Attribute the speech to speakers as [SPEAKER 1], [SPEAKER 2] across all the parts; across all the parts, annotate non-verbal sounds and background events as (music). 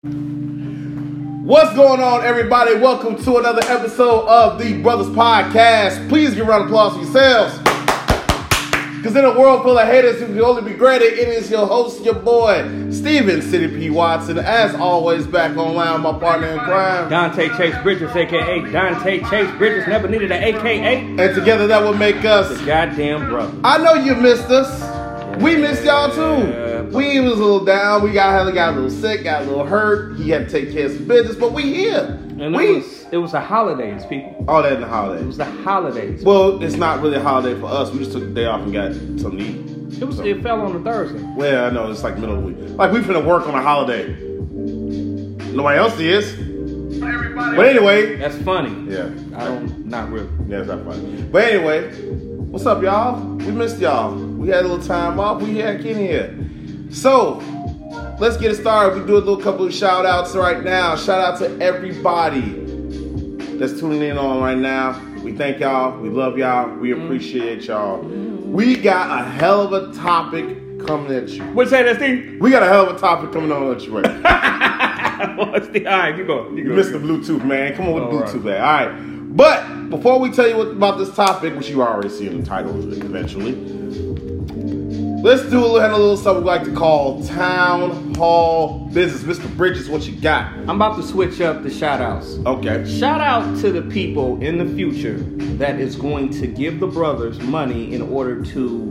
[SPEAKER 1] What's going on, everybody? Welcome to another episode of the Brothers Podcast. Please give a round of applause for yourselves. Because in a world full of haters who can only be greater, it is your host, your boy, Steven City P. Watson. As always, back online, my partner in crime.
[SPEAKER 2] Dante Chase Bridges, aka Dante Chase Bridges, never needed an AKA.
[SPEAKER 1] And together that will make us.
[SPEAKER 2] The goddamn brother.
[SPEAKER 1] I know you missed us. We missed y'all too.
[SPEAKER 2] Yeah,
[SPEAKER 1] we was a little down. We got got a little sick, got a little hurt. He had to take care of some business, but we here.
[SPEAKER 2] And
[SPEAKER 1] we
[SPEAKER 2] it was it was the holidays, people.
[SPEAKER 1] all that in the holidays.
[SPEAKER 2] It was the holidays.
[SPEAKER 1] Well, it's not really a holiday for us. We just took the day off and got something to eat.
[SPEAKER 2] It was it fell on a Thursday.
[SPEAKER 1] Well, I know it's like middle of the week. Like we finna work on a holiday. Nobody else is. But anyway,
[SPEAKER 2] That's funny.
[SPEAKER 1] yeah,
[SPEAKER 2] I don't not really.
[SPEAKER 1] yeah, it's not funny. But anyway, what's up, y'all? We missed y'all. We had a little time off. We back in here. So let's get it started. We do a little couple of shout outs right now. Shout out to everybody that's tuning in on right now. We thank y'all. We love y'all. We mm-hmm. appreciate y'all. We got a hell of a topic coming at you.
[SPEAKER 2] What say that, Steve?
[SPEAKER 1] We got a hell of a topic coming on at you. Right? (laughs)
[SPEAKER 2] What's the all right? You go. You
[SPEAKER 1] You
[SPEAKER 2] go.
[SPEAKER 1] missed the Bluetooth, man. Come on with
[SPEAKER 2] right.
[SPEAKER 1] Bluetooth, man. All right. But before we tell you what, about this topic, which you already see in the title eventually, let's do a little, a little something we like to call town hall business. Mr. Bridges, what you got?
[SPEAKER 2] I'm about to switch up the shout outs.
[SPEAKER 1] Okay.
[SPEAKER 2] Shout out to the people in the future that is going to give the brothers money in order to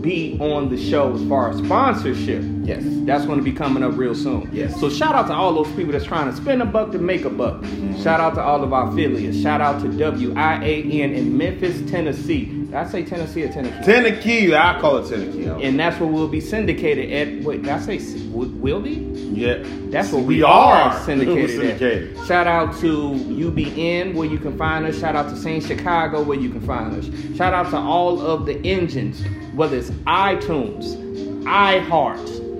[SPEAKER 2] be on the show as far as sponsorship.
[SPEAKER 1] Yes.
[SPEAKER 2] That's going to be coming up real soon.
[SPEAKER 1] Yes.
[SPEAKER 2] So shout out to all those people that's trying to spend a buck to make a buck. Shout out to all of our affiliates. Shout out to WIAN in Memphis, Tennessee. I say Tennessee or Tennessee?
[SPEAKER 1] Tennessee, I call it Tennessee.
[SPEAKER 2] and that's where we'll be syndicated at. Wait, did I say will be?
[SPEAKER 1] yeah.
[SPEAKER 2] That's what we,
[SPEAKER 1] We
[SPEAKER 2] are,
[SPEAKER 1] are.
[SPEAKER 2] syndicated,
[SPEAKER 1] syndicated.
[SPEAKER 2] at. Shout out to UBN where you can find us. Shout out to Saint Chicago where you can find us. Shout out to all of the engines, whether it's iTunes, iHeart,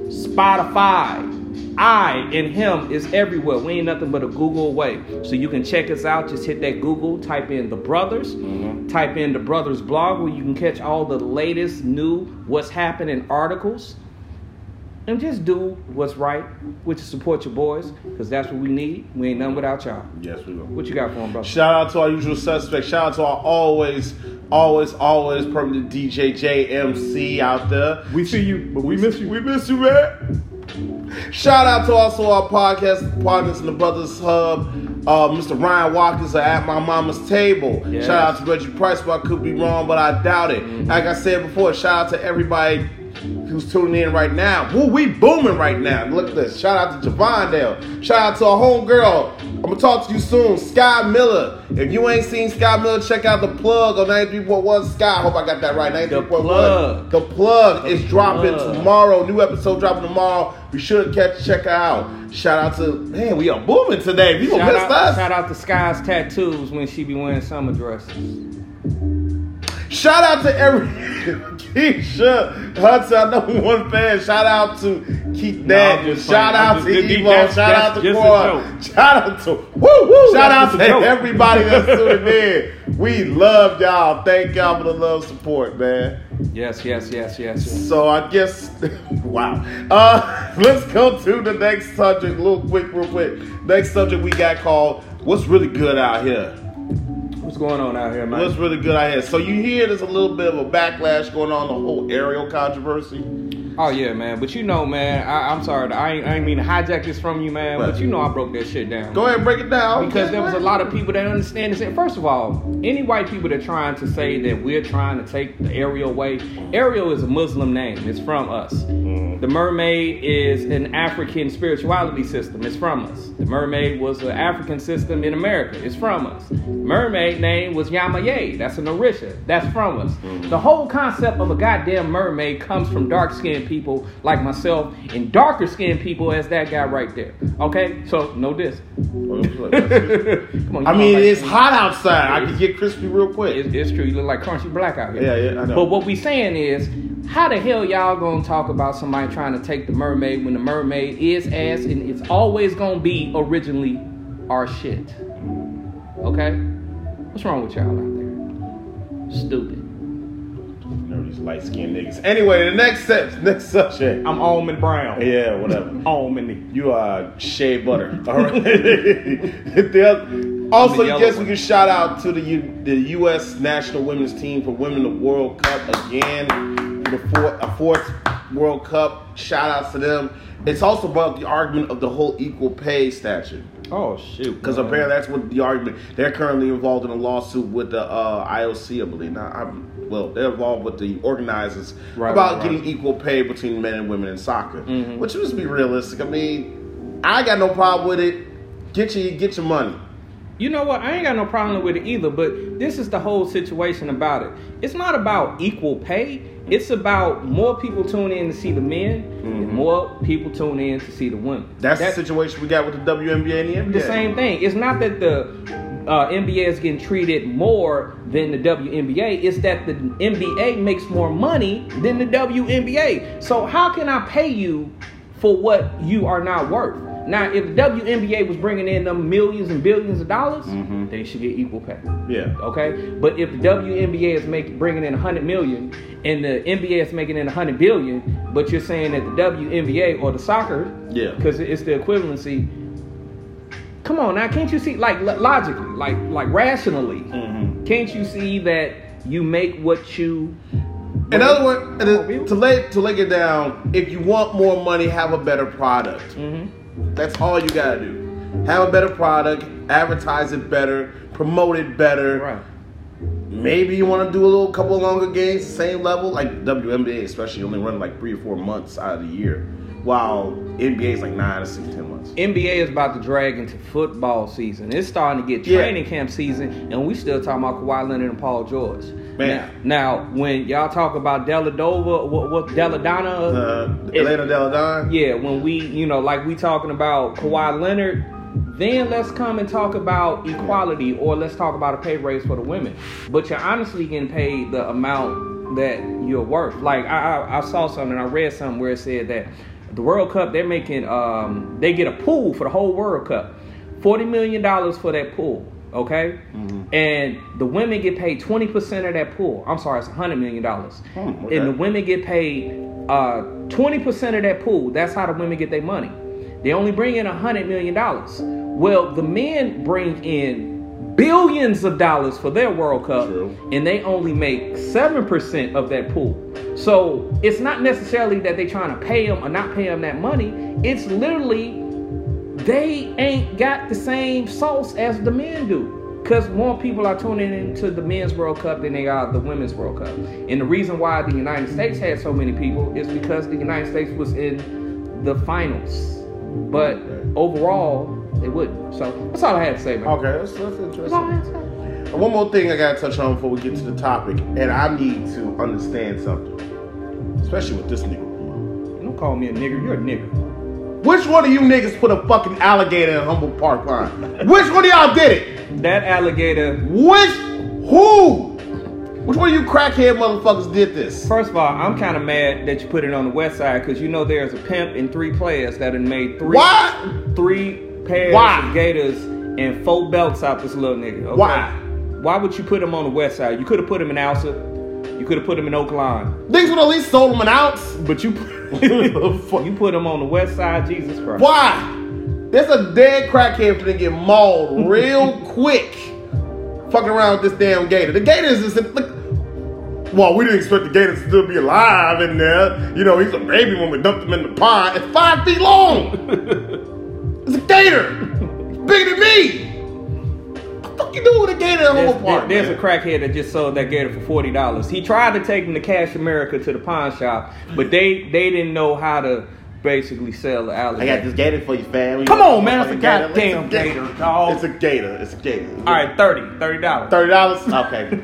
[SPEAKER 2] Spotify. I and him is everywhere. We ain't nothing but a Google away. So you can check us out. Just hit that Google, type in the brothers, mm-hmm. type in the brothers blog where you can catch all the latest new what's happening articles and just do what's right, which is support your boys, because that's what we need. We ain't nothing without y'all.
[SPEAKER 1] Yes, we will.
[SPEAKER 2] What you got for them, brother?
[SPEAKER 1] Shout out to our usual suspects. Shout out to our always, always, always permanent DJ JMC out there.
[SPEAKER 2] We see you, but we miss you.
[SPEAKER 1] We miss you, man. Shout out to also our podcast partners in the Brothers Hub, uh, Mr. Ryan Watkins are at my mama's table.
[SPEAKER 2] Yes.
[SPEAKER 1] Shout out to Reggie Price, but I could be wrong, but I doubt it. Like I said before, shout out to everybody who's tuning in right now. Woo, we booming right now. Look at this. Shout out to Javondale. Shout out to our homegirl. I'm gonna talk to you soon, Sky Miller. If you ain't seen Sky Miller, check out the plug on 93.1 Sky. I hope I got that right. 93.1.
[SPEAKER 2] plug.
[SPEAKER 1] The plug is dropping
[SPEAKER 2] plug.
[SPEAKER 1] tomorrow. New episode dropping tomorrow. Be sure to catch check out. Shout out to man, we are booming today. People
[SPEAKER 2] Shout
[SPEAKER 1] missed
[SPEAKER 2] out,
[SPEAKER 1] us.
[SPEAKER 2] shout out to Sky's tattoos when she be wearing summer dresses.
[SPEAKER 1] Shout out to every (laughs) Keisha Hudson. I know one fan. Shout out to Keith
[SPEAKER 2] I'm
[SPEAKER 1] Shout out to Evo.
[SPEAKER 2] that's-
[SPEAKER 1] Shout
[SPEAKER 2] that's
[SPEAKER 1] out to Quan. Shout out to woo woo. Shout
[SPEAKER 2] That's
[SPEAKER 1] out to everybody that's (laughs) tuning in. We love y'all. Thank y'all for the love support, man.
[SPEAKER 2] Yes, yes, yes, yes. yes.
[SPEAKER 1] So I guess, (laughs) wow. Uh, let's go to the next subject, real quick, real quick. Next subject we got called "What's really good out here."
[SPEAKER 2] What's going on out here, man?
[SPEAKER 1] What's really good out here? So you hear there's a little bit of a backlash going on the whole Ariel controversy.
[SPEAKER 2] Oh yeah, man. But you know, man, I, I'm sorry. I ain't, I ain't mean to hijack this from you, man.
[SPEAKER 1] Right.
[SPEAKER 2] But you know, I broke that shit down.
[SPEAKER 1] Go ahead and break it down.
[SPEAKER 2] Because there was a lot of people that understand this. And First of all, any white people that are trying to say that we're trying to take the Ariel way, Ariel is a Muslim name. It's from us.
[SPEAKER 1] Mm-hmm.
[SPEAKER 2] The mermaid is an African spirituality system. It's from us. The mermaid was an African system in America. It's from us. Mermaid name was Yemaya. That's an Orisha. That's from us.
[SPEAKER 1] Mm-hmm.
[SPEAKER 2] The whole concept of a goddamn mermaid comes from dark skinned people like myself and darker skinned people as that guy right there. Okay? So, know this. (laughs) Come on,
[SPEAKER 1] I mean,
[SPEAKER 2] like-
[SPEAKER 1] it's hot outside. I can get crispy real quick.
[SPEAKER 2] It's, it's true. You look like crunchy black out here.
[SPEAKER 1] Yeah, yeah, I know.
[SPEAKER 2] But what we saying is, how the hell y'all gonna talk about somebody trying to take the mermaid when the mermaid is ass and it's always gonna be originally our shit? Okay? What's wrong with y'all out there? Stupid.
[SPEAKER 1] Know these light skinned niggas. Anyway, the next step, (laughs) next subject.
[SPEAKER 2] I'm almond brown.
[SPEAKER 1] Yeah, whatever. (laughs)
[SPEAKER 2] Almondy.
[SPEAKER 1] You are shea butter. (laughs) All right. The oth- also, guess we can shout out to the U- the U.S. national women's team for winning the World Cup again. The fourth, a fourth World Cup. Shout outs to them. It's also about the argument of the whole equal pay statute.
[SPEAKER 2] Oh shoot.
[SPEAKER 1] Because apparently that's what the argument. They're currently involved in a lawsuit with the uh, IOC, I believe. Now, I'm, well, they're involved with the organizers
[SPEAKER 2] Right,
[SPEAKER 1] about
[SPEAKER 2] right, right.
[SPEAKER 1] getting equal pay between men and women in soccer.
[SPEAKER 2] Mhm.
[SPEAKER 1] Which let's be realistic. I mean, I got no problem with it. Get your get your money.
[SPEAKER 2] You know what? I ain't got no problem with it either, but this is the whole situation about it. It's not about equal pay. It's about more people tune in to see the men and
[SPEAKER 1] Mhm.
[SPEAKER 2] more people tune in to see the women.
[SPEAKER 1] That's
[SPEAKER 2] That-
[SPEAKER 1] the situation we got with the WNBA and the NBA.
[SPEAKER 2] the same thing. It's not that the uh, NBA is getting treated more than the WNBA. It's that the NBA makes more money than the WNBA. So how can I pay you for what you are not worth? Now, if the WNBA was bringing in them millions and billions of dollars,
[SPEAKER 1] Mhm.
[SPEAKER 2] they should get equal pay.
[SPEAKER 1] Yeah.
[SPEAKER 2] Okay, but if the WNBA is making bringing in 100 million and the NBA is making in 100 billion, but you're saying that the WNBA or the soccer,
[SPEAKER 1] Yeah.
[SPEAKER 2] because it's the equivalency. Come on now, can't you see like lo- logically, like like rationally,
[SPEAKER 1] Mhm.
[SPEAKER 2] can't you see that you make what you?
[SPEAKER 1] In other words, to lay to lay it down, if you want more money, have a better product.
[SPEAKER 2] Mhm.
[SPEAKER 1] That's all you gotta do. Have a better product, advertise it better, promote it better.
[SPEAKER 2] Right.
[SPEAKER 1] Maybe you want to do a little couple longer games, same level, like WNBA, especially only run like three or four months out of the year, while NBA is like nine to six, ten months.
[SPEAKER 2] NBA is about to drag into football season. It's starting to get
[SPEAKER 1] Yeah.
[SPEAKER 2] training camp season, and we still talking about Kawhi Leonard and Paul George.
[SPEAKER 1] Man.
[SPEAKER 2] Now, now when y'all talk about Deladova, what, what Deladonna,
[SPEAKER 1] Uh, Elena Delle Donne.
[SPEAKER 2] yeah, when we, you know, like we talking about Kawhi Leonard, then let's come and talk about equality, or let's talk about a pay raise for the women. But you're honestly getting paid the amount that you're worth. Like I, I, I saw something, I read something where it said that the World Cup they're making, um, they get a pool for the whole World Cup, forty million dollars for that pool. Okay,
[SPEAKER 1] Mhm.
[SPEAKER 2] and the women get paid twenty percent of that pool. I'm sorry, it's hundred million dollars,
[SPEAKER 1] Hmm, okay.
[SPEAKER 2] and the women get paid uh, twenty percent of that pool. That's how the women get their money. They only bring in hundred million dollars. Well, the men bring in billions of dollars for their World Cup,
[SPEAKER 1] True.
[SPEAKER 2] and they only make seven percent of that pool. So it's not necessarily that they're trying to pay them or not pay them that money. It's literally they ain't got the same sauce as the men do. Because more people are tuning into the men's World Cup than they are the women's World Cup. And the reason why the United States had so many people is because the United States was in the finals. But overall, they wouldn't. So that's all I had to say, man.
[SPEAKER 1] Okay, that's, that's
[SPEAKER 2] That's all I
[SPEAKER 1] interesting.
[SPEAKER 2] had to say.
[SPEAKER 1] And one more thing I gotta touch on before we get to the topic, and I need to understand something, especially with this nigga.
[SPEAKER 2] Don't call me a nigger. You're a nigger.
[SPEAKER 1] Which one of you niggas put a fucking alligator in Humboldt Park line? Which one of y'all did it?
[SPEAKER 2] That alligator.
[SPEAKER 1] Which who? Which one of you crackhead motherfuckers did this?
[SPEAKER 2] First of all, I'm kind of mad that you put it on the west side because you know there's a pimp and three players that have made three
[SPEAKER 1] Why?
[SPEAKER 2] three pairs
[SPEAKER 1] Why?
[SPEAKER 2] of gators and four belts out this little nigga. okay?
[SPEAKER 1] Why?
[SPEAKER 2] Why would you put him on the west side? You could have put him in Alsa. You could have put him in Oakland.
[SPEAKER 1] Niggas would at least sold him an ounce.
[SPEAKER 2] But you (laughs) (laughs) you put him on the west side, Jesus Christ.
[SPEAKER 1] Why? There's a dead crackhead finna get mauled real (laughs) quick. Fucking around with this damn gator. The gator is just look. Well, we didn't expect the gator to still be alive in there. You know, he's a baby when we dumped him in the pond. It's five feet long. It's a gator. It's bigger than me. What the fuck you doing with a gator in
[SPEAKER 2] There's,
[SPEAKER 1] Humboldt Park?
[SPEAKER 2] there's a crackhead that just sold that gator for forty dollars. He tried to take him to Cash America to the pawn shop, but they they didn't know how to basically sell the alligator.
[SPEAKER 1] I got this gator for you, fam.
[SPEAKER 2] Come on, man, it's a goddamn
[SPEAKER 1] It's a
[SPEAKER 2] gator, dog.
[SPEAKER 1] It's a gator. It's a gator.
[SPEAKER 2] All right, thirty, thirty dollars.
[SPEAKER 1] Thirty dollars? (laughs) Okay.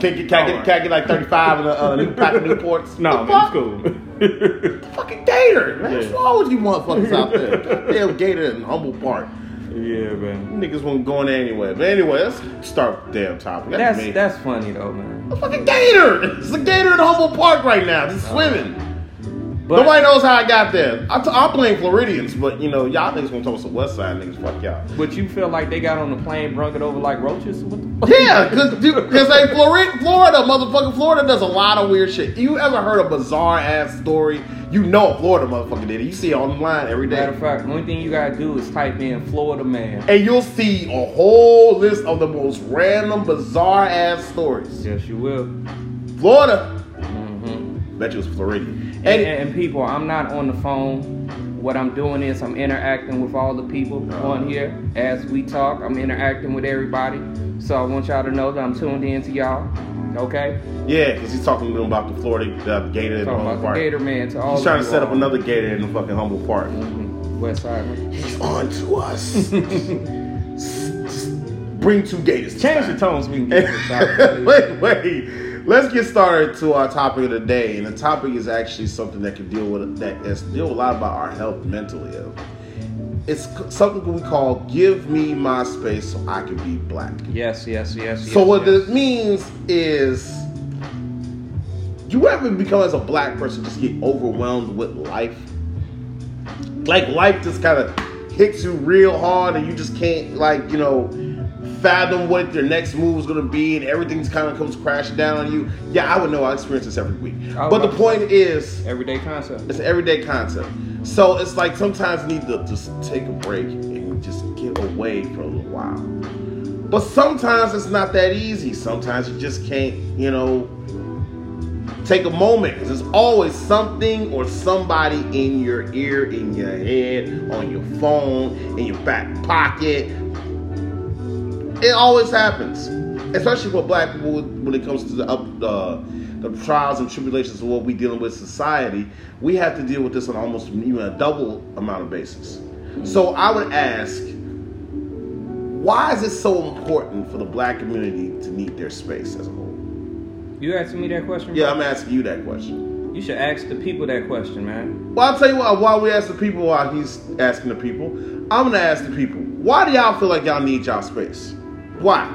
[SPEAKER 1] Can, can, can, I get, can I get like 35 in a uh, new pack of Newports?
[SPEAKER 2] No,
[SPEAKER 1] The
[SPEAKER 2] man,
[SPEAKER 1] fuck?
[SPEAKER 2] it's cool. (laughs)
[SPEAKER 1] Fucking gator. Man. What's
[SPEAKER 2] Yeah.
[SPEAKER 1] wrong with you motherfuckers out there? (laughs) Damn gator in Humboldt Park.
[SPEAKER 2] yeah, man.
[SPEAKER 1] Niggas won't go in there anyway. But anyway, let's start the damn topic. That's,
[SPEAKER 2] That's that's funny though, man.
[SPEAKER 1] a fucking gator. It's a gator in Humboldt Park right now. Just uh-huh. swimming.
[SPEAKER 2] But-
[SPEAKER 1] Nobody knows how I got there. I, t- I blame Floridians, but you know, y'all niggas gonna talk some West Side niggas. Fuck y'all.
[SPEAKER 2] But you feel like they got on the plane, brung it over like roaches? What the fuck?
[SPEAKER 1] Yeah, because because like Florida, Florida, motherfucking Florida does a lot of weird shit. You ever heard a bizarre ass story? You know a Florida motherfucker did it. You see it online every day.
[SPEAKER 2] Matter of fact, the only thing you gotta do is type in Florida man.
[SPEAKER 1] and you'll see a whole list of the most random, bizarre ass stories.
[SPEAKER 2] Yes, you will.
[SPEAKER 1] Florida, bet you was Floridian.
[SPEAKER 2] And,
[SPEAKER 1] And,
[SPEAKER 2] and people, I'm not on the phone. What I'm doing is I'm interacting with all the people on here as we talk. I'm interacting with everybody. So I want y'all to know that I'm tuned in to y'all. Okay?
[SPEAKER 1] yeah, because he's talking to them about the Florida the gator in the
[SPEAKER 2] Humboldt
[SPEAKER 1] Park.
[SPEAKER 2] Gator Man to all
[SPEAKER 1] He's trying to set up another gator in the fucking Humboldt Park.
[SPEAKER 2] Mhm. West Side.
[SPEAKER 1] He's on to us. (laughs) Bring two gators.
[SPEAKER 2] Change the tones we can get (laughs) this out.
[SPEAKER 1] wait, wait. Let's get started to our topic of the day, and the topic is actually something that can deal with that is deal a lot about our health, mentally health. It's something we call "Give me my space so I can be black."
[SPEAKER 2] Yes, yes, yes.
[SPEAKER 1] So
[SPEAKER 2] yes,
[SPEAKER 1] what
[SPEAKER 2] yes.
[SPEAKER 1] this means is, you ever become as a black person just get overwhelmed with life? Like life just kind of hits you real hard, and you just can't like you know fathom what your next move is gonna be, and everything's kind of comes crashing down on you. Yeah, I would know. I experience this every week. But the point is,
[SPEAKER 2] Everyday concept.
[SPEAKER 1] it's an everyday concept. So it's like sometimes you need to just take a break and just get away for a little while. But sometimes it's not that easy. Sometimes you just can't, you know, take a moment. 'Cause There's always something or somebody in your ear, in your head, on your phone, in your back pocket. It always happens, especially for black people when it comes to the up, uh, the trials and tribulations of what we dealing with society. We have to deal with this on almost even a double amount of basis. So I would ask, why is it so important for the black community to need their space as a whole?
[SPEAKER 2] You asking me that question?
[SPEAKER 1] Yeah,
[SPEAKER 2] bro?
[SPEAKER 1] I'm asking you that question.
[SPEAKER 2] You should ask the people that question, man.
[SPEAKER 1] Well, I'll tell you what, while we ask the people, while he's asking the people, I'm going to ask the people, why do y'all feel like y'all need y'all space? Why?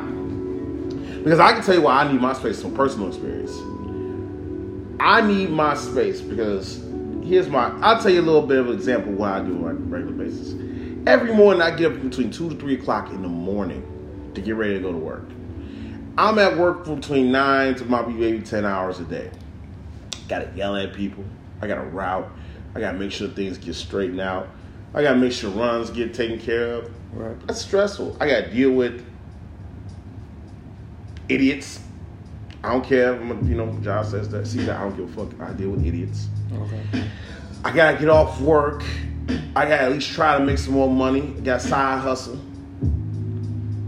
[SPEAKER 1] Because I can tell you why I need my space from personal experience. I need my space because here's my, I'll tell you a little bit of an example of what I do it on a regular basis. Every morning I get up between 2 to 3 o'clock in the morning to get ready to go to work. I'm at work from between 9 to maybe maybe 10 hours a day. Gotta yell at people. I gotta route. I gotta make sure things get straightened out. I gotta make sure runs get taken care of.
[SPEAKER 2] Right.
[SPEAKER 1] That's stressful. I gotta deal with idiots. I don't care. if I'm, you know, Josh says that. See, that I don't give a fuck. I deal with idiots.
[SPEAKER 2] Okay.
[SPEAKER 1] I gotta get off work. I gotta at least try to make some more money. I got side hustle.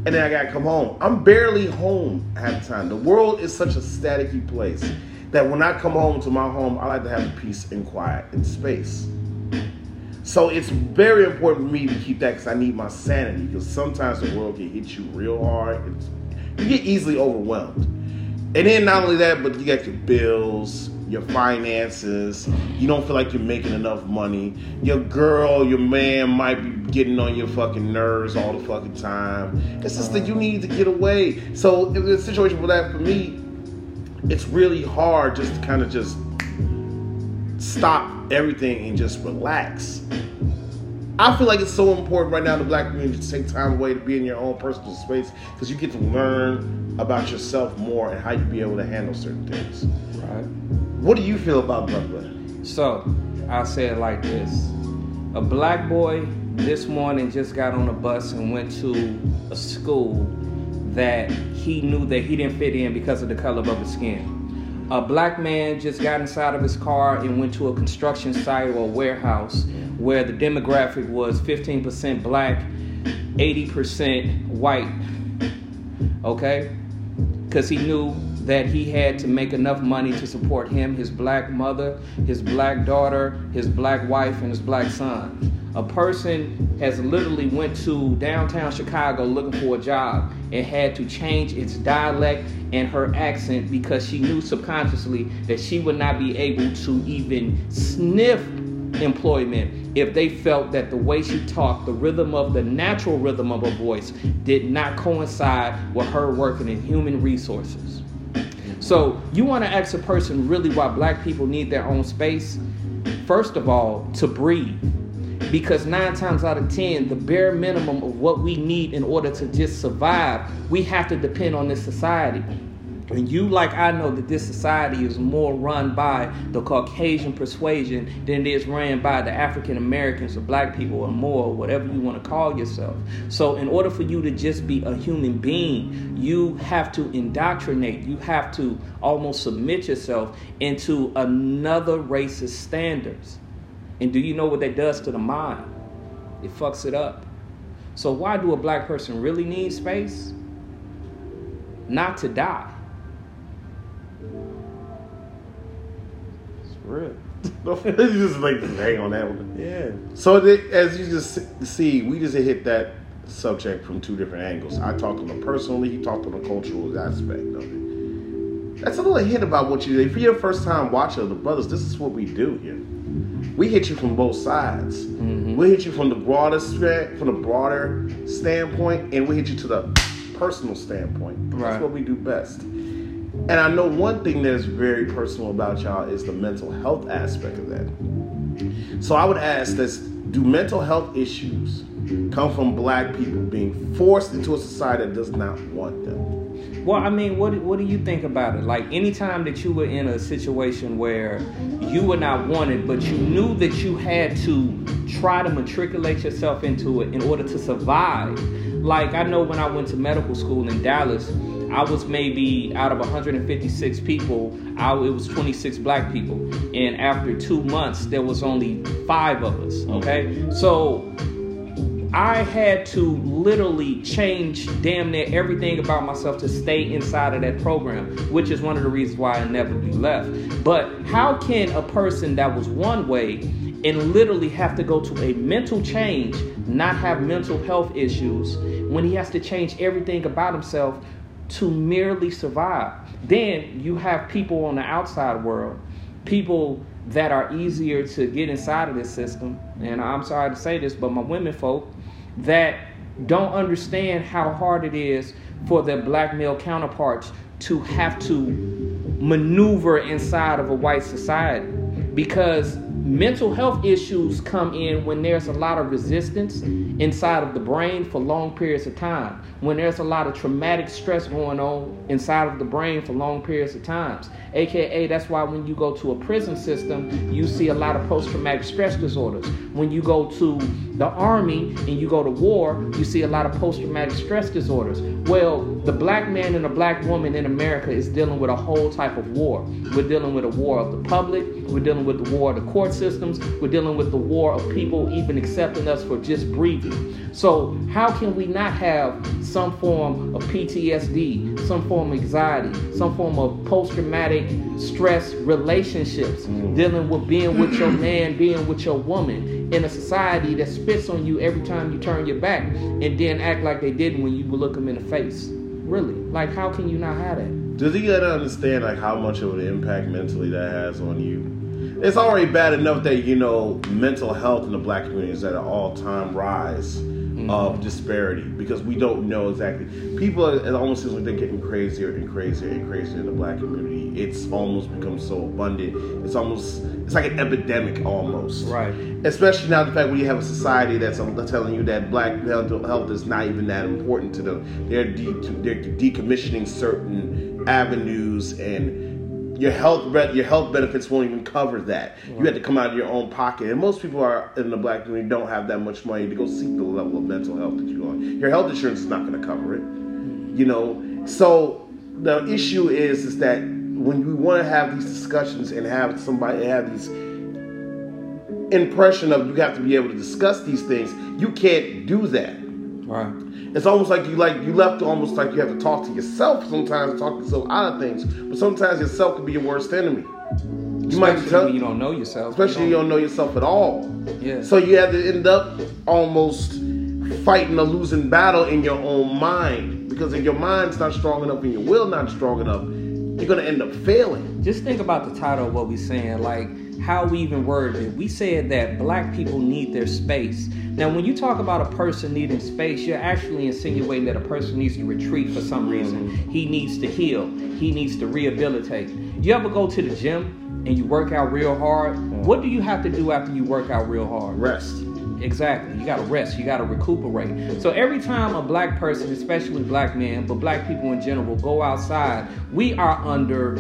[SPEAKER 1] And then I gotta come home. I'm barely home half the time. The world is such a staticky place that when I come home to my home, I like to have peace and quiet and space. So it's very important for me to keep that because I need my sanity. Because sometimes the world can hit you real hard. It's, you get easily overwhelmed. And then not only that, but you got your bills, your finances. You don't feel like you're making enough money. Your girl, your man might be getting on your fucking nerves all the fucking time. It's just that you need to get away. So in a situation with that, for me, it's really hard just to kind of just stop everything and just relax. I feel like it's so important right now in the black community to take time away to be in your own personal space because you get to learn about yourself more and how you be able to handle certain things.
[SPEAKER 2] Right.
[SPEAKER 1] What do you feel about brother?
[SPEAKER 2] So, I'll say it like this. A black boy this morning just got on a bus and went to a school that he knew that he didn't fit in because of the color of his skin. A black man just got inside of his car and went to a construction site or a warehouse where the demographic was 15% black, 80% white. Okay? because he knew that he had to make enough money to support him, his black mother, his black daughter, his black wife, and his black son. A person has literally went to downtown Chicago looking for a job and had to change its dialect and her accent because she knew subconsciously that she would not be able to even sniff employment if they felt that the way she talked, the rhythm of the natural rhythm of her voice, did not coincide with her working in human resources. So, you want to ask a person really why black people need their own space? first of all, to breathe. Because nine times out of ten, the bare minimum of what we need in order to just survive, we have to depend on this society. And you, like I know, that this society is more run by the Caucasian persuasion than it is ran by the African Americans or black people or more, whatever you want to call yourself. So, in order for you to just be a human being, you have to indoctrinate, you have to almost submit yourself into another race's standards. And do you know what that does to the mind? It fucks it up. So, why do a black person really need space? Not to die.
[SPEAKER 1] Real. (laughs) you just like hang on that one.
[SPEAKER 2] Yeah.
[SPEAKER 1] So as you just see, we just hit that subject from two different angles. I talked on the personally, he talked on the cultural aspect of it. That's a little hint about what you. If you're your first time watcher of the brothers, this is what we do here. We hit you from both sides. Mm-hmm. We hit you from the broadest from the broader standpoint, and we hit you to the personal standpoint. Right. That's what we do best. And I know one thing that's very personal about y'all is the mental health aspect of that. So I would ask this do mental health issues come from black people being forced into a society that does not want them?
[SPEAKER 2] Well, I mean, what what do you think about it? Like anytime that you were in a situation where you were not wanted, but you knew that you had to try to matriculate yourself into it in order to survive. Like I know when I went to medical school in Dallas, I was maybe out of 156 people, I, it was 26 black people. And after two months, there was only five of us. Oh. Okay. So I had to literally change damn near everything about myself to stay inside of that program, which is one of the reasons why I never left. But how can a person that was one way and literally have to go to a mental change, not have mental health issues, when he has to change everything about himself to merely survive. Then you have people on the outside world, people that are easier to get inside of this system. And I'm sorry to say this, but my women folk that don't understand how hard it is for their black male counterparts to have to maneuver inside of a white society because mental health issues come in when there's a lot of resistance inside of the brain for long periods of time when there's a lot of traumatic stress going on inside of the brain for long periods of times. AKA, that's why when you go to a prison system, you see a lot of post traumatic stress disorders. When you go to the army and you go to war, you see a lot of post traumatic stress disorders. Well, the black man and the black woman in America is dealing with a whole type of war. We're dealing with a war of the public, we're dealing with the war of the court systems, we're dealing with the war of people even accepting us for just breathing. So, how can we not have some form of PTSD, some form of anxiety, some form of post traumatic stress relationships, mm. dealing with being with your (clears throat) man, being with your woman in a society that spits on you every time you turn your back and then act like they didn't when you look them in the face? Really? Like, how can you not have that?
[SPEAKER 1] Does he gotta understand like how much of an impact mentally that has on you? It's already bad enough that you know mental health in the black community is at an all-time rise mm-hmm. of disparity because we don't know exactly. People, it almost seems like they're getting crazier and crazier and crazier in the black community. It's almost become so abundant. It's almost, it's like an epidemic almost.
[SPEAKER 2] Right.
[SPEAKER 1] Especially now the fact when you have a society that's telling you that black mental health is not even that important to them. They're de- they're decommissioning certain avenues and your health your health benefits won't even cover that. Right. You have to come out of your own pocket, and most people are in the black community don't have that much money to go seek the level of mental health that you want. Your health insurance is not going to cover it, mm. you know. So the issue is is that when we want to have these discussions and have somebody have these impression of you have to be able to discuss these things, you can't do that.
[SPEAKER 2] Right.
[SPEAKER 1] It's almost like you like you left almost like you have to talk to yourself sometimes, talk to yourself out of things. But sometimes yourself can be your worst enemy.
[SPEAKER 2] You especially might tell, you don't know yourself.
[SPEAKER 1] Especially you don't, you don't know yourself at all.
[SPEAKER 2] Yeah.
[SPEAKER 1] So you have to end up almost fighting a losing battle in your own mind because if your mind's not strong enough and your will not strong enough, you're gonna end up failing.
[SPEAKER 2] Just think about the title of what we're saying, like how we even worded it. We said that black people need their space. Now, when you talk about a person needing space, you're actually insinuating that a person needs to retreat for some reason. He needs to heal. He needs to rehabilitate. You ever go to the gym and you work out real hard, what do you have to do after you work out real hard?
[SPEAKER 1] Rest.
[SPEAKER 2] Exactly. You gotta rest. You gotta recuperate. So every time a black person, especially black men, but black people in general, go outside, we are under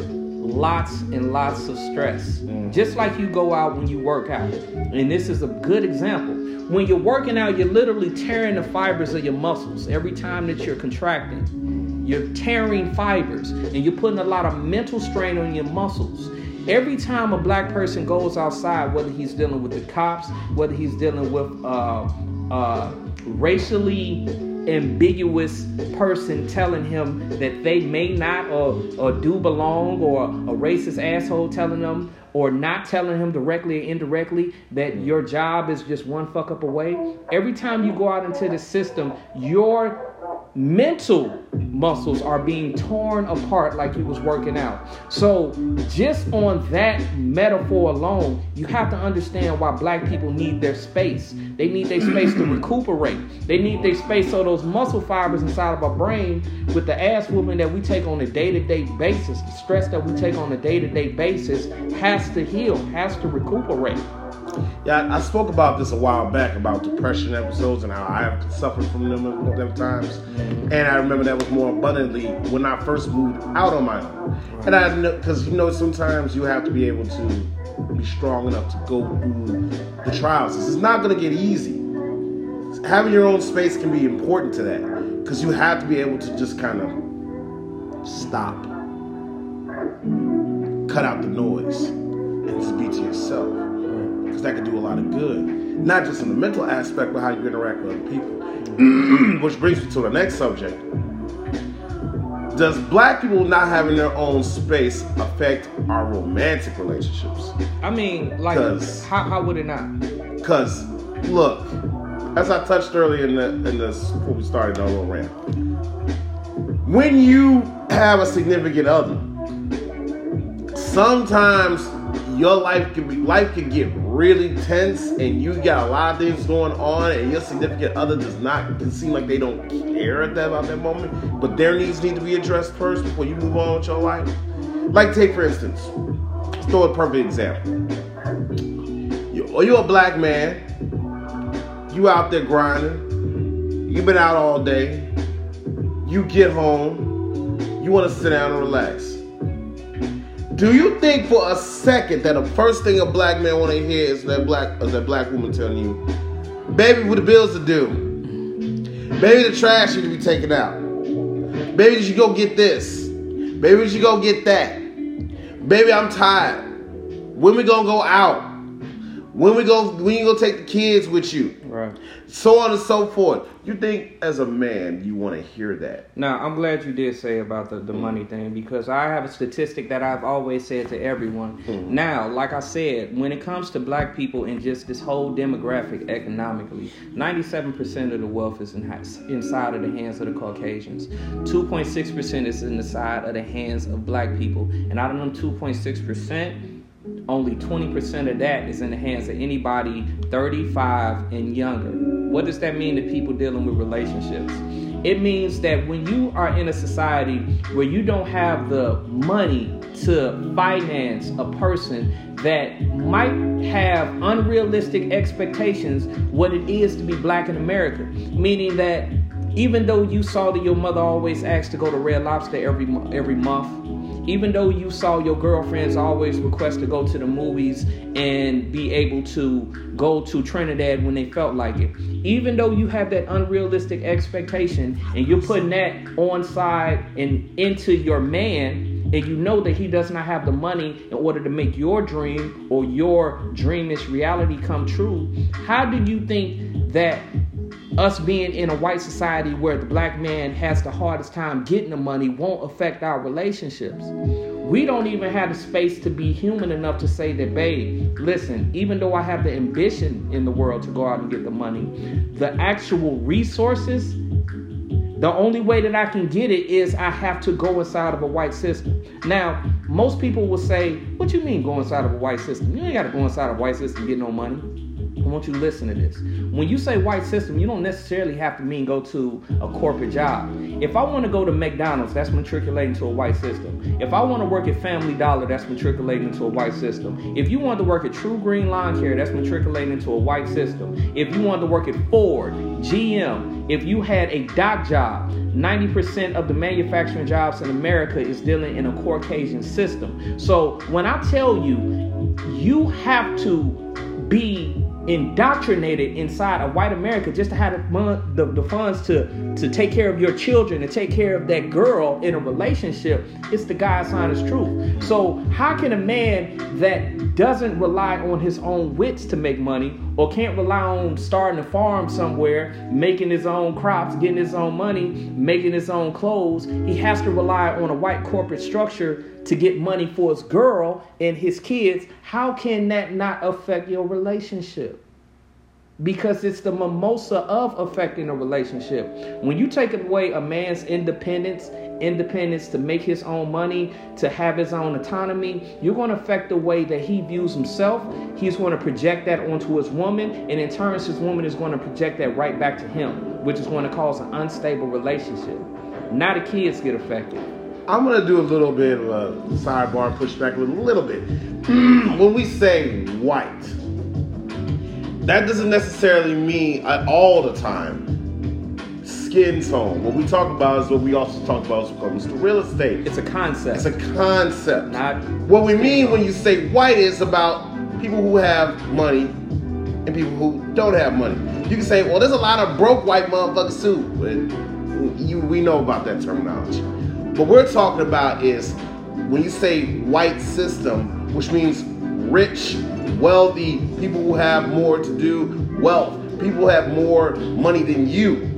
[SPEAKER 2] lots and lots of stress.
[SPEAKER 1] Mm.
[SPEAKER 2] Just like you go out when you work out. And this is a good example. When you're working out, you're literally tearing the fibers of your muscles every time that you're contracting. You're tearing fibers and you're putting a lot of mental strain on your muscles. Every time a black person goes outside, whether he's dealing with the cops, whether he's dealing with uh, uh, racially ambiguous person telling him that they may not or, or do belong, or a racist asshole telling them, or not telling him directly or indirectly that your job is just one fuck up away. Every time you go out into the system, your mental muscles are being torn apart like you was working out. So just on that metaphor alone, you have to understand why black people need their space. They need their space to recuperate. They need their space so those muscle fibers inside of our brain with the ass whooping that we take on a day-to-day basis, the stress that we take on a day-to-day basis has to heal, has to recuperate.
[SPEAKER 1] Yeah, I spoke about this a while back about depression episodes and how I have suffered from them them times. And I remember that was more abundantly when I first moved out on my own. And I know because you know sometimes you have to be able to be strong enough to go through the trials. It's not going to get easy. Having your own space can be important to that because you have to be able to just kind of stop, cut out the noise, and just be to yourself because that could do a lot of good. Not just in the mental aspect, but how you interact with other people. Mm-hmm. (clears throat) Which brings me to the next subject. Does black people not having their own space affect our romantic relationships?
[SPEAKER 2] I mean, like, how, how would it not?
[SPEAKER 1] Because, look, as I touched earlier in the in this before we started our little rant, when you have a significant other, sometimes your life can be life can get really tense, and you got a lot of things going on, and your significant other does not seem like they don't care at that about that moment, but their needs need to be addressed first before you move on with your life. Like, take for instance, let's throw a perfect example. You, oh, or you're a black man, you out there grinding, you've been out all day, you get home, you want to sit down and relax. Do you think for a second that the first thing a black man want to hear is that black is that black woman telling you, "Baby, what the bills to do? Baby, the trash need to be taken out. Baby, did you go get this? Baby, did you go get that? Baby, I'm tired. When we gonna go out? When we go? When you gonna take the kids with you?
[SPEAKER 2] Right.
[SPEAKER 1] So on and so forth. You think as a man you want to hear that?
[SPEAKER 2] Now, I'm glad you did say about the, the hmm. money thing because I have a statistic that I've always said to everyone. Hmm. Now, like I said, when it comes to black people and just this whole demographic economically, 97% of the wealth is in, inside of the hands of the Caucasians. 2.6% is in the side of the hands of black people. And out of them 2.6%, only 20% of that is in the hands of anybody 35 and younger. What does that mean to people dealing with relationships? It means that when you are in a society where you don't have the money to finance a person that might have unrealistic expectations what it is to be black in America, meaning that even though you saw that your mother always asked to go to Red Lobster every every month, even though you saw your girlfriends always request to go to the movies and be able to go to Trinidad when they felt like it, even though you have that unrealistic expectation and you're putting that on side and into your man, and you know that he does not have the money in order to make your dream or your dreamish reality come true, how do you think that us being in a white society where the black man has the hardest time getting the money won't affect our relationships. We don't even have the space to be human enough to say that, babe, listen, even though I have the ambition in the world to go out and get the money, the actual resources, the only way that I can get it is I have to go inside of a white system. Now, most people will say, What you mean go inside of a white system? You ain't gotta go inside of a white system to get no money. I want you to listen to this. When you say white system, you don't necessarily have to mean go to a corporate job. If I want to go to McDonald's, that's matriculating to a white system. If I want to work at Family Dollar, that's matriculating into a white system. If you want to work at TruGreen Lawn Care, that's matriculating into a white system. If you want to work at Ford, GM, if you had a dock job, 90% of the manufacturing jobs in America is dealing in a Caucasian system. So when I tell you, you have to be indoctrinated inside of white America just to have the, the, the, funds to, to take care of your children, to take care of that girl in a relationship, it's the God's honest truth. So, how can a man that doesn't rely on his own wits to make money or can't rely on starting a farm somewhere, making his own crops, getting his own money, making his own clothes, he has to rely on a white corporate structure to get money for his girl and his kids, how can that not affect your relationship? Because it's the mimosa of affecting a relationship. When you take away a man's independence, independence to make his own money, to have his own autonomy, you're going to affect the way that he views himself. He's going to project that onto his woman, and in turn, his woman is going to project that right back to him, which is going to cause an unstable relationship. Now the kids get affected.
[SPEAKER 1] I'm gonna do a little bit of a sidebar pushback a little bit. (clears throat) when we say white, that doesn't necessarily mean all the time skin tone. What we talk about is what we also talk about when it comes to real estate.
[SPEAKER 2] It's a concept.
[SPEAKER 1] It's a concept.
[SPEAKER 2] Not
[SPEAKER 1] what we mean when you say white is about people who have money and people who don't have money. You can say, well, there's a lot of broke white motherfuckers too. But you, we know about that terminology. What we're talking about is when you say white system, which means rich, wealthy, people who have more to do, wealth, people who have more money than you.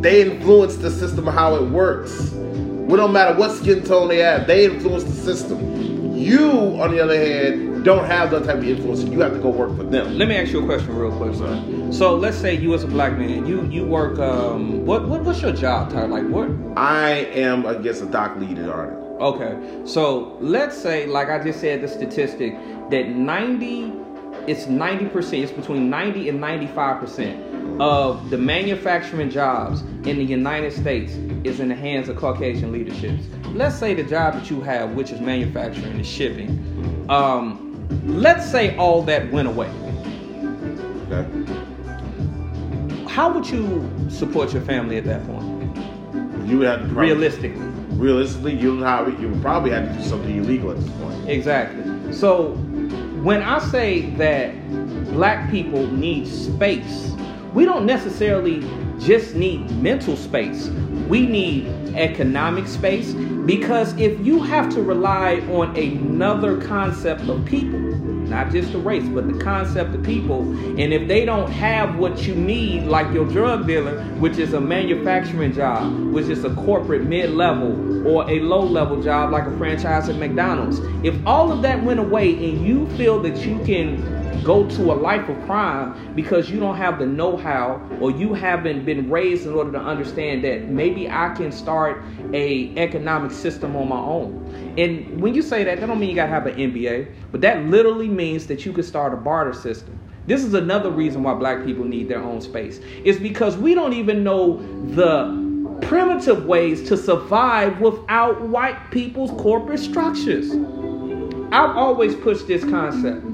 [SPEAKER 1] They influence the system of how it works. We don't matter what skin tone they have, they influence the system. You, on the other hand, don't have that type of influence. You have to go work for them.
[SPEAKER 2] Let me ask you a question real quick, son. So let's say you as a black man, you you work. Um, what, what what's your job title? Like what?
[SPEAKER 1] I am, I guess, a dock lead artist.
[SPEAKER 2] Okay, so let's say, like I just said, the statistic that ninety, it's ninety percent. It's between ninety and ninety-five percent of the manufacturing jobs in the United States is in the hands of Caucasian leaderships. Let's say the job that you have, which is manufacturing and shipping. Um, let's say all that went away.
[SPEAKER 1] Okay.
[SPEAKER 2] How would you support your family at that point?
[SPEAKER 1] You would have to probably,
[SPEAKER 2] realistically.
[SPEAKER 1] Realistically, you have, you probably have to do something illegal at this point.
[SPEAKER 2] Exactly. So when I say that black people need space, we don't necessarily just need mental space. We need economic space because if you have to rely on another concept of people, not just the race, but the concept of people, and if they don't have what you need, like your drug dealer, which is a manufacturing job, which is a corporate mid level or a low level job like a franchise at McDonald's, if all of that went away and you feel that you can go to a life of crime because you don't have the know-how or you haven't been raised in order to understand that maybe I can start a economic system on my own. And when you say that, that don't mean you gotta have an MBA, but that literally means that you could start a barter system. This is another reason why black people need their own space. It's because we don't even know the primitive ways to survive without white people's corporate structures. I've always pushed this concept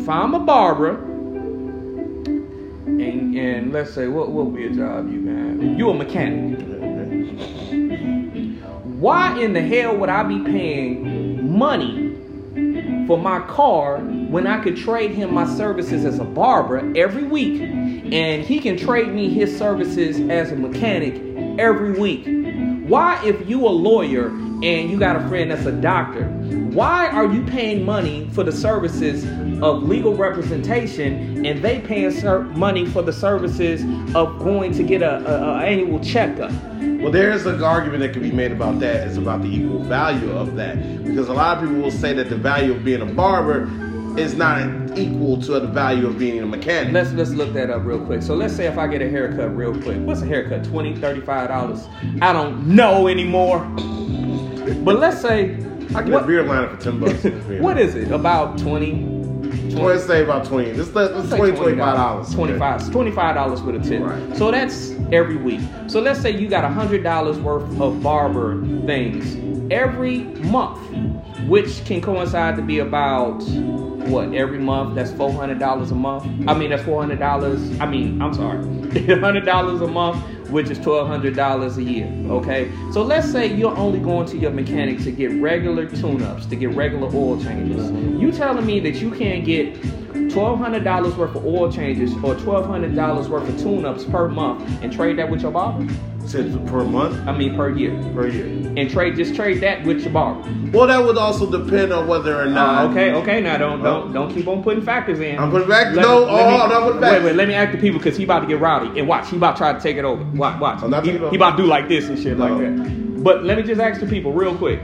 [SPEAKER 2] if I'm a barber, and, and let's say what what a job you have? You're a mechanic. Why in the hell would I be paying money for my car when I could trade him my services as a barber every week, and he can trade me his services as a mechanic every week? Why, if you a lawyer and you got a friend that's a doctor, why are you paying money for the services of legal representation and they paying ser- money for the services of going to get a, a, a annual checkup?
[SPEAKER 1] Well, there is an argument that can be made about that. It's about the equal value of that. Because a lot of people will say that the value of being a barber is not equal to the value of being a mechanic.
[SPEAKER 2] Let's let's look that up real quick. So let's say if I get a haircut real quick. What's a haircut? 20 $35? I don't know anymore. But let's say
[SPEAKER 1] I get what, a beard liner for 10 bucks. (laughs)
[SPEAKER 2] what is it? About 20
[SPEAKER 1] Let's say about twenty. Let's let let's
[SPEAKER 2] Say
[SPEAKER 1] twenty twenty five dollars.
[SPEAKER 2] $25, $25 with a tip.
[SPEAKER 1] Right.
[SPEAKER 2] So that's every week. So let's say you got $100 worth of barber things every month, which can coincide to be about what every month that's $400 a month. I mean, that's $400. I mean, I'm sorry, (laughs) $100 a month, which is $1,200 a year. Okay. So let's say you're only going to your mechanic to get regular tune ups, to get regular oil changes. You telling me that you can't get $1,200 worth of oil changes or $1,200 worth of tune-ups per month and trade that with your barber?
[SPEAKER 1] Cents per month
[SPEAKER 2] I mean per year.
[SPEAKER 1] per year.
[SPEAKER 2] And trade just trade that with your barber.
[SPEAKER 1] Well, that would also depend on whether or not.
[SPEAKER 2] Uh, okay, okay, now don't don't don't keep on putting factors in.
[SPEAKER 1] I'm putting back.
[SPEAKER 2] Let-
[SPEAKER 1] no, oh,
[SPEAKER 2] me-
[SPEAKER 1] I'm putting back.
[SPEAKER 2] wait, wait, let me ask the people because he about to get rowdy. And watch, he about to try to take it over. Watch, watch.
[SPEAKER 1] I'm not
[SPEAKER 2] he,
[SPEAKER 1] taking it over.
[SPEAKER 2] he about to do like this and shit like that. But let me just ask the people real quick.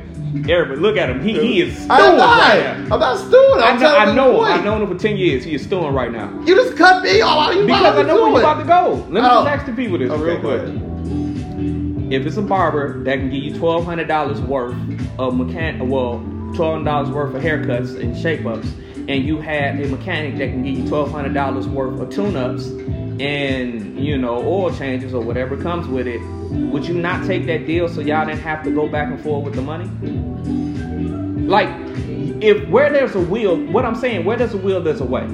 [SPEAKER 2] Everybody, look at him. He, he is stewing
[SPEAKER 1] I'm not.
[SPEAKER 2] right now.
[SPEAKER 1] I'm not stewing.
[SPEAKER 2] I
[SPEAKER 1] I'm
[SPEAKER 2] know, I know him. I've known him for 10 years. He is stewing right now.
[SPEAKER 1] You just cut me off. You
[SPEAKER 2] Because I know where
[SPEAKER 1] you
[SPEAKER 2] you about to go. Let me
[SPEAKER 1] Oh.
[SPEAKER 2] just ask the people this
[SPEAKER 1] Okay,
[SPEAKER 2] real quick. If it's a barber that can give you twelve hundred dollars worth of mechan well, twelve hundred dollars worth of haircuts and shape ups, and you had a mechanic that can give you twelve hundred dollars worth of tune ups and you know oil changes or whatever comes with it, would you not take that deal so y'all didn't have to go back and forth with the money? Like, if where there's a will, what I'm saying, where there's a will, there's a way.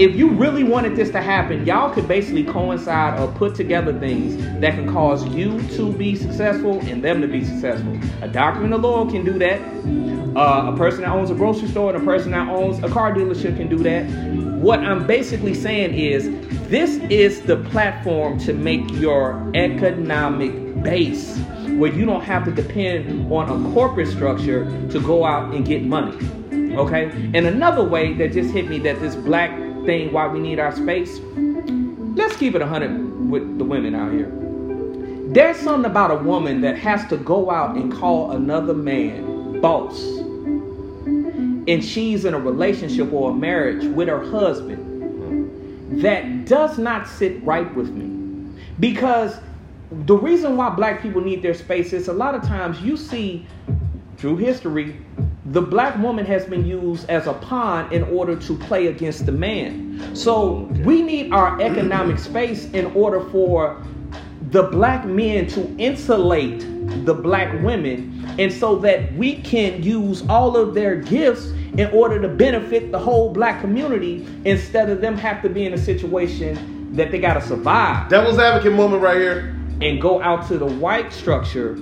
[SPEAKER 2] If you really wanted this to happen, y'all could basically coincide or put together things that can cause you to be successful and them to be successful. A doctor and a lawyer can do that. Uh, a person that owns a grocery store and a person that owns a car dealership can do that. What I'm basically saying is, this is the platform to make your economic base where you don't have to depend on a corporate structure to go out and get money. Okay? And another way that just hit me that this black thing, why we need our space, let's keep it 100 with the women out here. There's something about a woman that has to go out and call another man boss. And she's in a relationship or a marriage with her husband. That does not sit right with me. Because the reason why black people need their space is a lot of times you see through history the black woman has been used as a pawn in order to play against the man. So we need our economic space in order for the black men to insulate the black women and so that we can use all of their gifts in order to benefit the whole black community instead of them have to be in a situation that they got to survive
[SPEAKER 1] Devil's advocate moment right here.
[SPEAKER 2] and go out to the white structure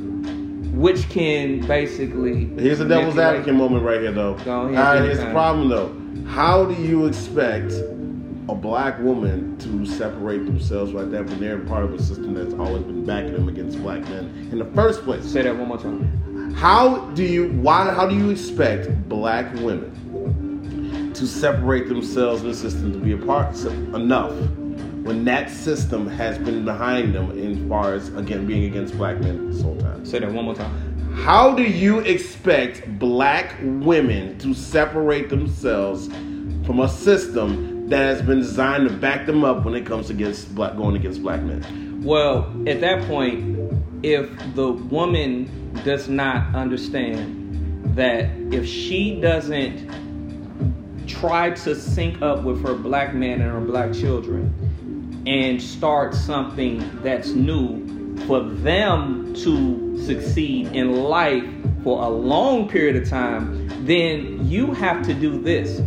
[SPEAKER 2] which can basically
[SPEAKER 1] Here's the devil's advocate moment right here, though.
[SPEAKER 2] Go ahead,
[SPEAKER 1] All right, here's the problem, though. How do you expect a black woman to separate themselves like that when they're part of a system that's always been backing them against black men in the first place?
[SPEAKER 2] say that one more time
[SPEAKER 1] How do you why how do you expect black women to separate themselves in the system to be a part enough when that system has been behind them in far as again being against black men this whole time?
[SPEAKER 2] say that one more time
[SPEAKER 1] How do you expect black women to separate themselves from a system that has been designed to back them up when it comes against black going against black men?
[SPEAKER 2] Well, at that point, if the woman does not understand that if she doesn't try to sync up with her black man and her black children and start something that's new for them to succeed in life for a long period of time, then you have to do this.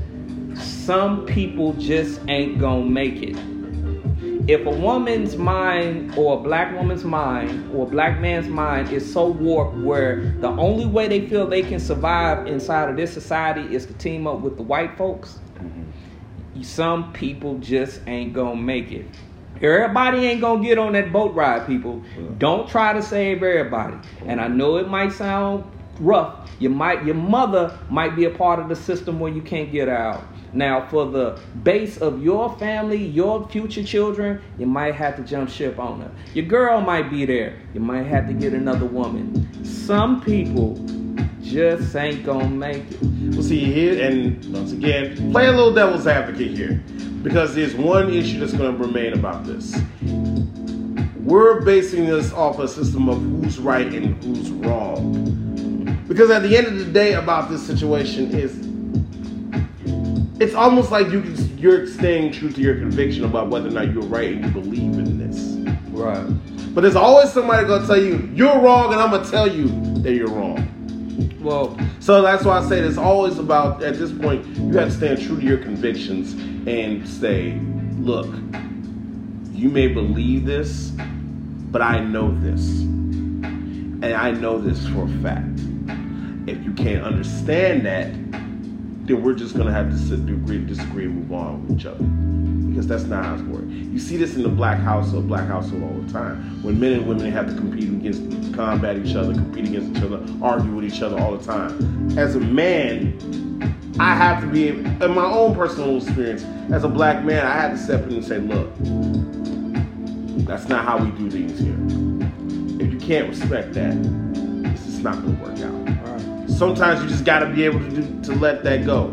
[SPEAKER 2] Some people just ain't gonna make it if a woman's mind or a black woman's mind or a black man's mind is so warped where the only way they feel they can survive inside of this society is to team up with the white folks, mm-hmm. some people just ain't gonna make it. Everybody ain't gonna get on that boat ride, people. Don't try to save everybody. And I know it might sound rough. You might your mother might be a part of the system where you can't get out. Now, for the base of your family, your future children, you might have to jump ship on her. Your girl might be there. You might have to get another woman. Some people just ain't gonna make it.
[SPEAKER 1] Well, see you here, and once again, play a little devil's advocate here, because there's one issue that's going to remain about this. We're basing this off a system of who's right and who's wrong. Because at the end of the day, about this situation is it's almost like you can, you're staying true to your conviction about whether or not you're right and you believe in this.
[SPEAKER 2] Right.
[SPEAKER 1] But there's always somebody gonna tell you you're wrong, and I'm gonna tell you that you're wrong.
[SPEAKER 2] Well,
[SPEAKER 1] So that's why I say it's always about at this point you have to stand true to your convictions and say, look, you may believe this, but I know this. And I know this for a fact. If you can't understand that, then we're just gonna have to agree to disagree and move on with each other. Because that's not how it's working. You see this in the black household, black household all the time. When men and women have to compete against, combat each other, compete against each other, argue with each other all the time. As a man, I have to be, in my own personal experience, as a black man, I had to step in and say, look, that's not how we do things here. If you can't respect that, it's just not gonna work out
[SPEAKER 2] right.
[SPEAKER 1] sometimes you just got to be able to do, to let that go.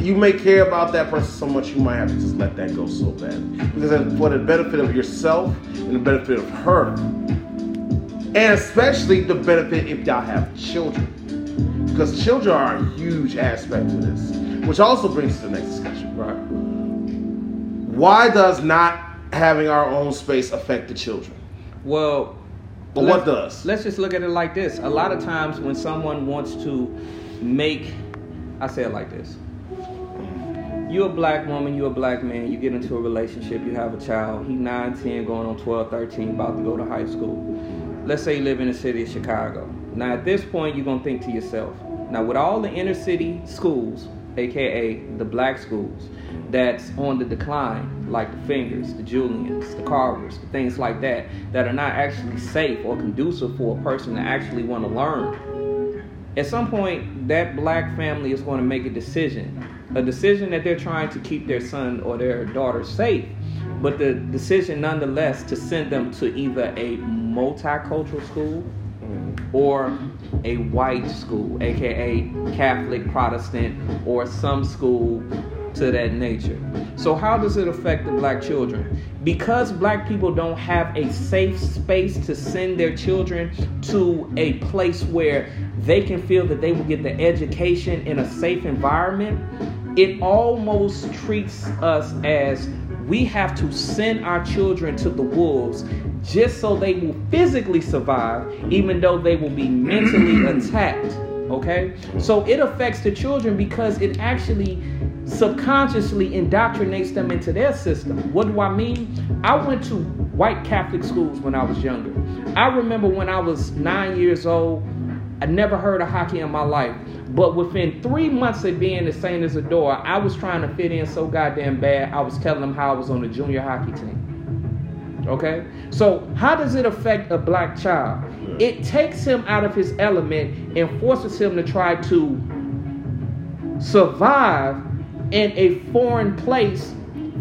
[SPEAKER 1] You may care about that person so much, you might have to just let that go so bad because for the benefit of yourself and the benefit of her, and especially the benefit if y'all have children, because children are a huge aspect to this, which also brings us to the next discussion.
[SPEAKER 2] Right.
[SPEAKER 1] Why does not having our own space affect the children?
[SPEAKER 2] Well,
[SPEAKER 1] But what does?
[SPEAKER 2] Let's just look at it like this. A lot of times when someone wants to make, I say it like this. You're a black woman, you're a black man, you get into a relationship, you have a child, he 9, 10, going on 12, 13, about to go to high school. Let's say you live in the city of Chicago. Now at this point, you're gonna think to yourself, now with all the inner city schools, aka the black schools, that's on the decline, like the Fengers, the Julians, the Carvers, the things like that, that are not actually safe or conducive for a person to actually want to learn. At some point, that black family is going to make a decision, a decision that they're trying to keep their son or their daughter safe, but the decision nonetheless to send them to either a multicultural school mm-hmm. or a white school, aka Catholic, Protestant, or some school to that nature. So, how does it affect the black children? Because black people don't have a safe space to send their children to a place where they can feel that they will get the education in a safe environment, it almost treats us as we have to send our children to the wolves just so they will physically survive, even though they will be mentally (clears throat) attacked. Okay? So it affects the children because it actually subconsciously indoctrinates them into their system. What do I mean? I went to white Catholic schools when I was younger. I remember when I was nine years old, I never heard of hockey in my life. But within three months of being the Saint Isidore, I was trying to fit in so goddamn bad. I was telling them how I was on the junior hockey team. Okay? So, how does it affect a black child? It takes him out of his element and forces him to try to survive in a foreign place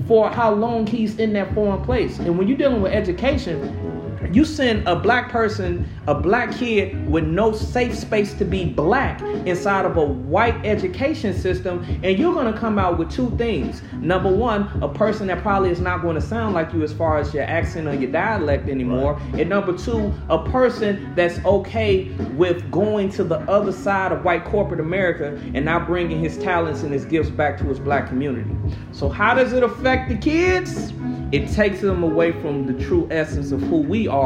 [SPEAKER 2] for how long he's in that foreign place. And when you're dealing with education, you send a black person, a black kid with no safe space to be black inside of a white education system, and you're going to come out with two things. Number one, a person that probably is not going to sound like you as far as your accent or your dialect anymore.
[SPEAKER 1] Right.
[SPEAKER 2] And number two, a person that's okay with going to the other side of white corporate America and not bringing his talents and his gifts back to his black community. So, how does it affect the kids? It takes them away from the true essence of who we are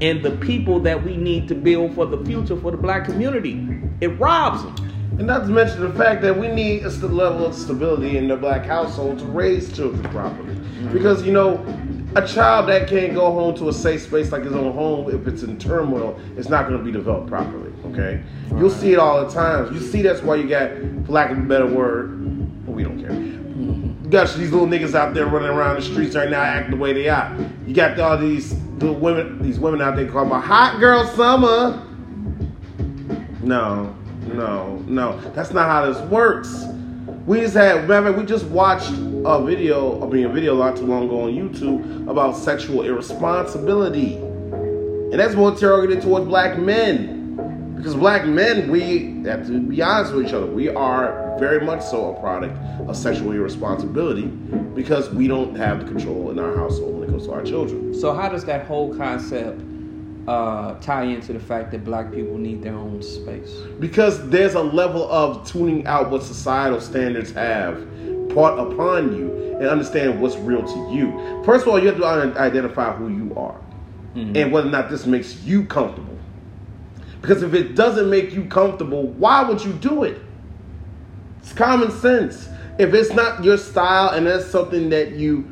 [SPEAKER 2] and the people that we need to build for the future for the black community. It robs them.
[SPEAKER 1] And not to mention the fact that we need a st- level of stability in the black household to raise children properly. Because, you know, a child that can't go home to a safe space like his own home, if it's in turmoil, it's not going to be developed properly, okay? You'll see it all the time. You see that's why you got, for lack of a better word, well, we don't care. Mm-hmm. You got these little niggas out there running around the streets right now acting the way they are. You got all these the women, these women out there call my hot girl summer. No, no, no. That's not how this works. We just had, remember, we just watched a video, I mean, a video not too long ago on YouTube about sexual irresponsibility. And that's more targeted towards black men. Because black men, we have to be honest with each other. We are very much so a product of sexual irresponsibility because we don't have the control in our household when it comes to our children.
[SPEAKER 2] So, how does that whole concept uh, tie into the fact that black people need their own space?
[SPEAKER 1] Because there's a level of tuning out what societal standards have brought upon you and understand what's real to you. First of all, you have to identify who you are mm-hmm. and whether or not this makes you comfortable. Because if it doesn't make you comfortable, why would you do it? It's common sense. If it's not your style and that's something that you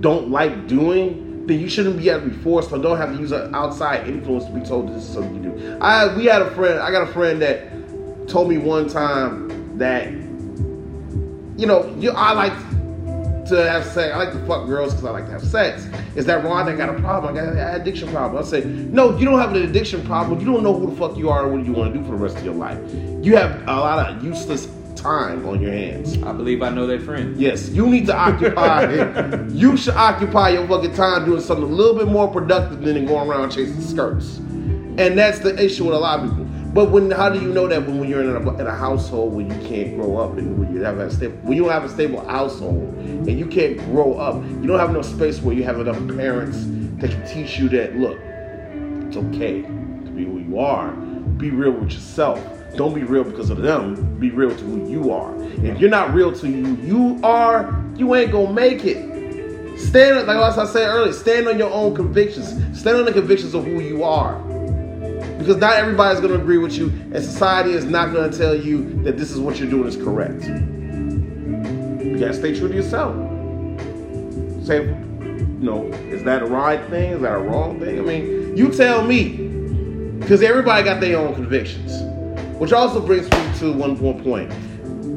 [SPEAKER 1] don't like doing, then you shouldn't be able to be forced or don't have to use an outside influence to be told this is something you do. I we had a friend, I got a friend that told me one time that you know, you I like to have sex. I like to fuck girls because I like to have sex. Is that wrong? I got a problem. I got an addiction problem. I say, no, you don't have an addiction problem. You don't know who the fuck you are and what you want to do for the rest of your life. You have a lot of useless time on your hands.
[SPEAKER 2] I believe I know that friend.
[SPEAKER 1] Yes, you need to occupy. (laughs) you should occupy your fucking time doing something a little bit more productive than going around chasing skirts. And that's the issue with a lot of people. But when how do you know that when, when you're in a, in a household where you can't grow up and when you have a stable when you don't have a stable household and you can't grow up, you don't have no space where you have enough parents that can teach you that look, it's okay to be who you are. Be real with yourself. Don't be real because of them. Be real to who you are. If you're not real to who you are, you ain't gonna make it. Stand like I said earlier. Stand on your own convictions. Stand on the convictions of who you are because not everybody's going to agree with you, and society is not going to tell you that this is what you're doing is correct. You got to stay true to yourself. Say, you know, is that a right thing? Is that a wrong thing? I mean, you tell me, because everybody got their own convictions. Which also brings me to one more point: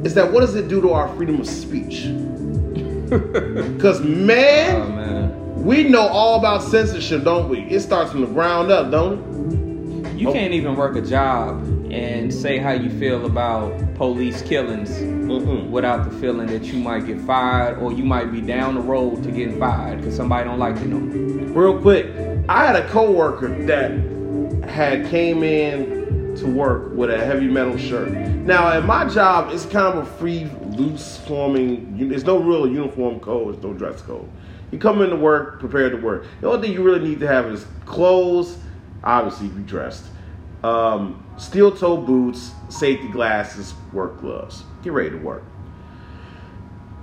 [SPEAKER 1] is that what does it do to our freedom of speech? (laughs) Because man, oh, man, we know all about censorship, don't we? It starts from the ground up, don't it?
[SPEAKER 2] You oh. can't even work a job and say how you feel about police killings mm without the feeling that you might get fired or you might be down the road to getting fired because somebody don't like you no more.
[SPEAKER 1] Real quick, I had a coworker that had came in to work with a heavy metal shirt. Now, at my job, it's kind of a free, loose forming. There's no real uniform code. There's no dress code. You come into work prepared to work. The only thing you really need to have is clothes obviously be dressed. Um, steel toe boots, safety glasses, work gloves. Get ready to work.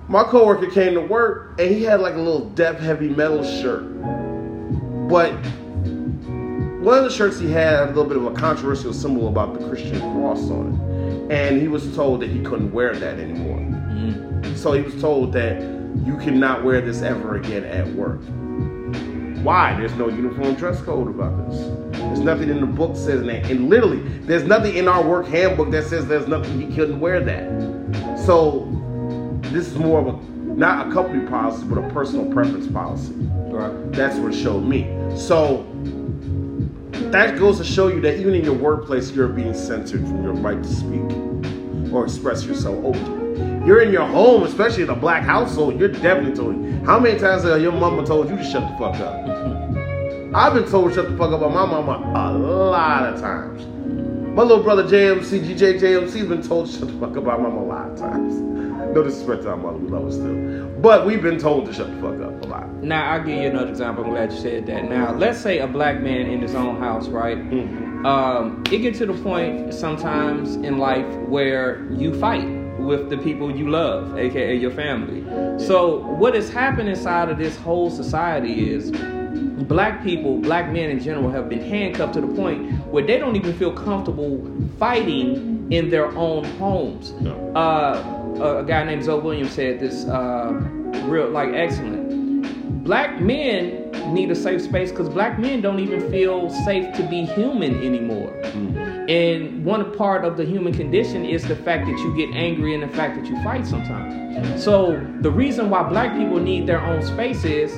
[SPEAKER 1] My coworker came to work and he had like a little death heavy metal shirt. But one of the shirts he had, had a little bit of a controversial symbol about the Christian cross on it. And he was told that he couldn't wear that anymore. Mm-hmm. So he was told that you cannot wear this ever again at work. Why? There's no uniform dress code about this. There's nothing in the book says that. And literally, there's nothing in our work handbook that says there's nothing you couldn't wear that. So this is more of a not a company policy, but a personal preference policy. Right. That's what it showed me. So that goes to show you that even in your workplace, you're being censored from your right to speak or express yourself openly. You're in your home, especially in a black household, you're definitely told. How many times have your mama told you to shut the fuck up? I've been told to shut the fuck up by my mama a lot of times. My little brother JMC, GJ JMC, has been told to shut the fuck up by my mama a lot of times. (laughs) No disrespect to our mother, we love her still. But we've been told to shut the fuck up a lot.
[SPEAKER 2] Now, I'll give you another example. I'm glad you said that. Now, let's say a black man in his own house, right? Mm-hmm. Um, it gets to the point sometimes in life where you fight with the people you love, aka your family. So, what has happened inside of this whole society is black people, black men in general, have been handcuffed to the point where they don't even feel comfortable fighting in their own homes. No. Uh, a guy named Zoe Williams said this uh, real, like, excellent. Black men need a safe space because black men don't even feel safe to be human anymore. Mm-hmm. And one part of the human condition is the fact that you get angry and the fact that you fight sometimes. So the reason why black people need their own space is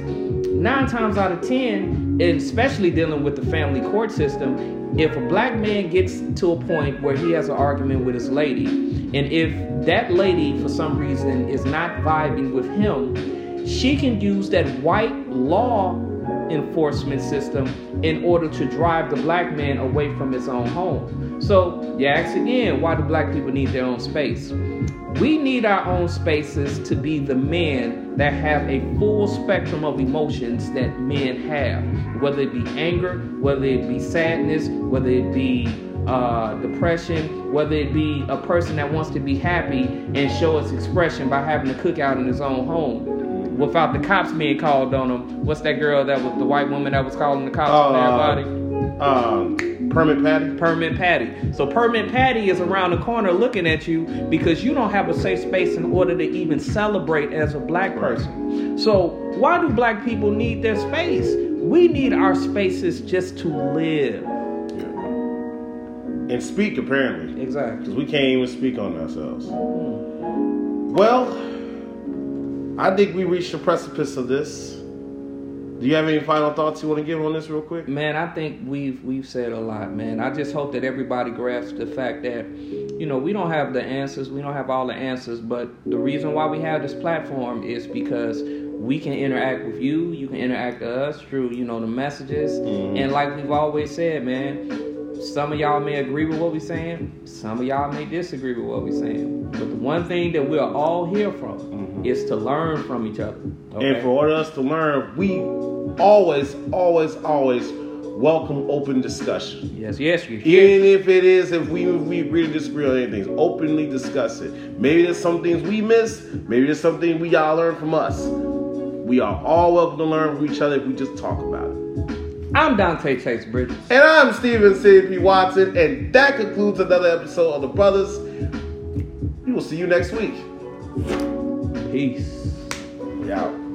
[SPEAKER 2] nine times out of ten, and especially dealing with the family court system, if a black man gets to a point where he has an argument with his lady, and if that lady for some reason is not vibing with him, she can use that white law enforcement system in order to drive the black man away from his own home. So, you ask again, why do black people need their own space? We need our own spaces to be the men that have a full spectrum of emotions that men have, whether it be anger, whether it be sadness, whether it be uh, depression, whether it be a person that wants to be happy and show its expression by having a cookout in his own home without the cops being called on them. What's that girl that was the white woman that was calling the cops on
[SPEAKER 1] Uh,
[SPEAKER 2] everybody?
[SPEAKER 1] Um, Permit Patty.
[SPEAKER 2] Permit Patty. So Permit Patty is around the corner looking at you because you don't have a safe space in order to even celebrate as a black person. So why do black people need their space? We need our spaces just to live.
[SPEAKER 1] And speak, apparently.
[SPEAKER 2] Exactly.
[SPEAKER 1] Because we can't even speak on ourselves. Well, I think we reached the precipice of this. Do you have any final thoughts you want to give on this real quick?
[SPEAKER 2] Man, I think we've we've said a lot, man. I just hope that everybody grasps the fact that, you know, we don't have the answers, we don't have all the answers, but the reason why we have this platform is because we can interact with you, you can interact with us through, you know, the messages.
[SPEAKER 1] Mhm.
[SPEAKER 2] And like we've always said, man, some of y'all may agree with what we're saying, some of y'all may disagree with what we're saying. But the one thing that we're all here from
[SPEAKER 1] Mhm.
[SPEAKER 2] is to learn from each other.
[SPEAKER 1] And for order us to learn, we always, always, always welcome open discussion.
[SPEAKER 2] yes, yes, you
[SPEAKER 1] Even if it is, if we if we agree to disagree on anything, openly discuss it. Maybe there's some things we miss. Maybe there's something we y'all learn from us. We are all welcome to learn from each other if we just talk about it.
[SPEAKER 2] I'm Dante Chase Bridges.
[SPEAKER 1] And I'm Steven C.P. Watson, and that concludes another episode of The Brothers. We will see you next week.
[SPEAKER 2] Peace.
[SPEAKER 1] We out.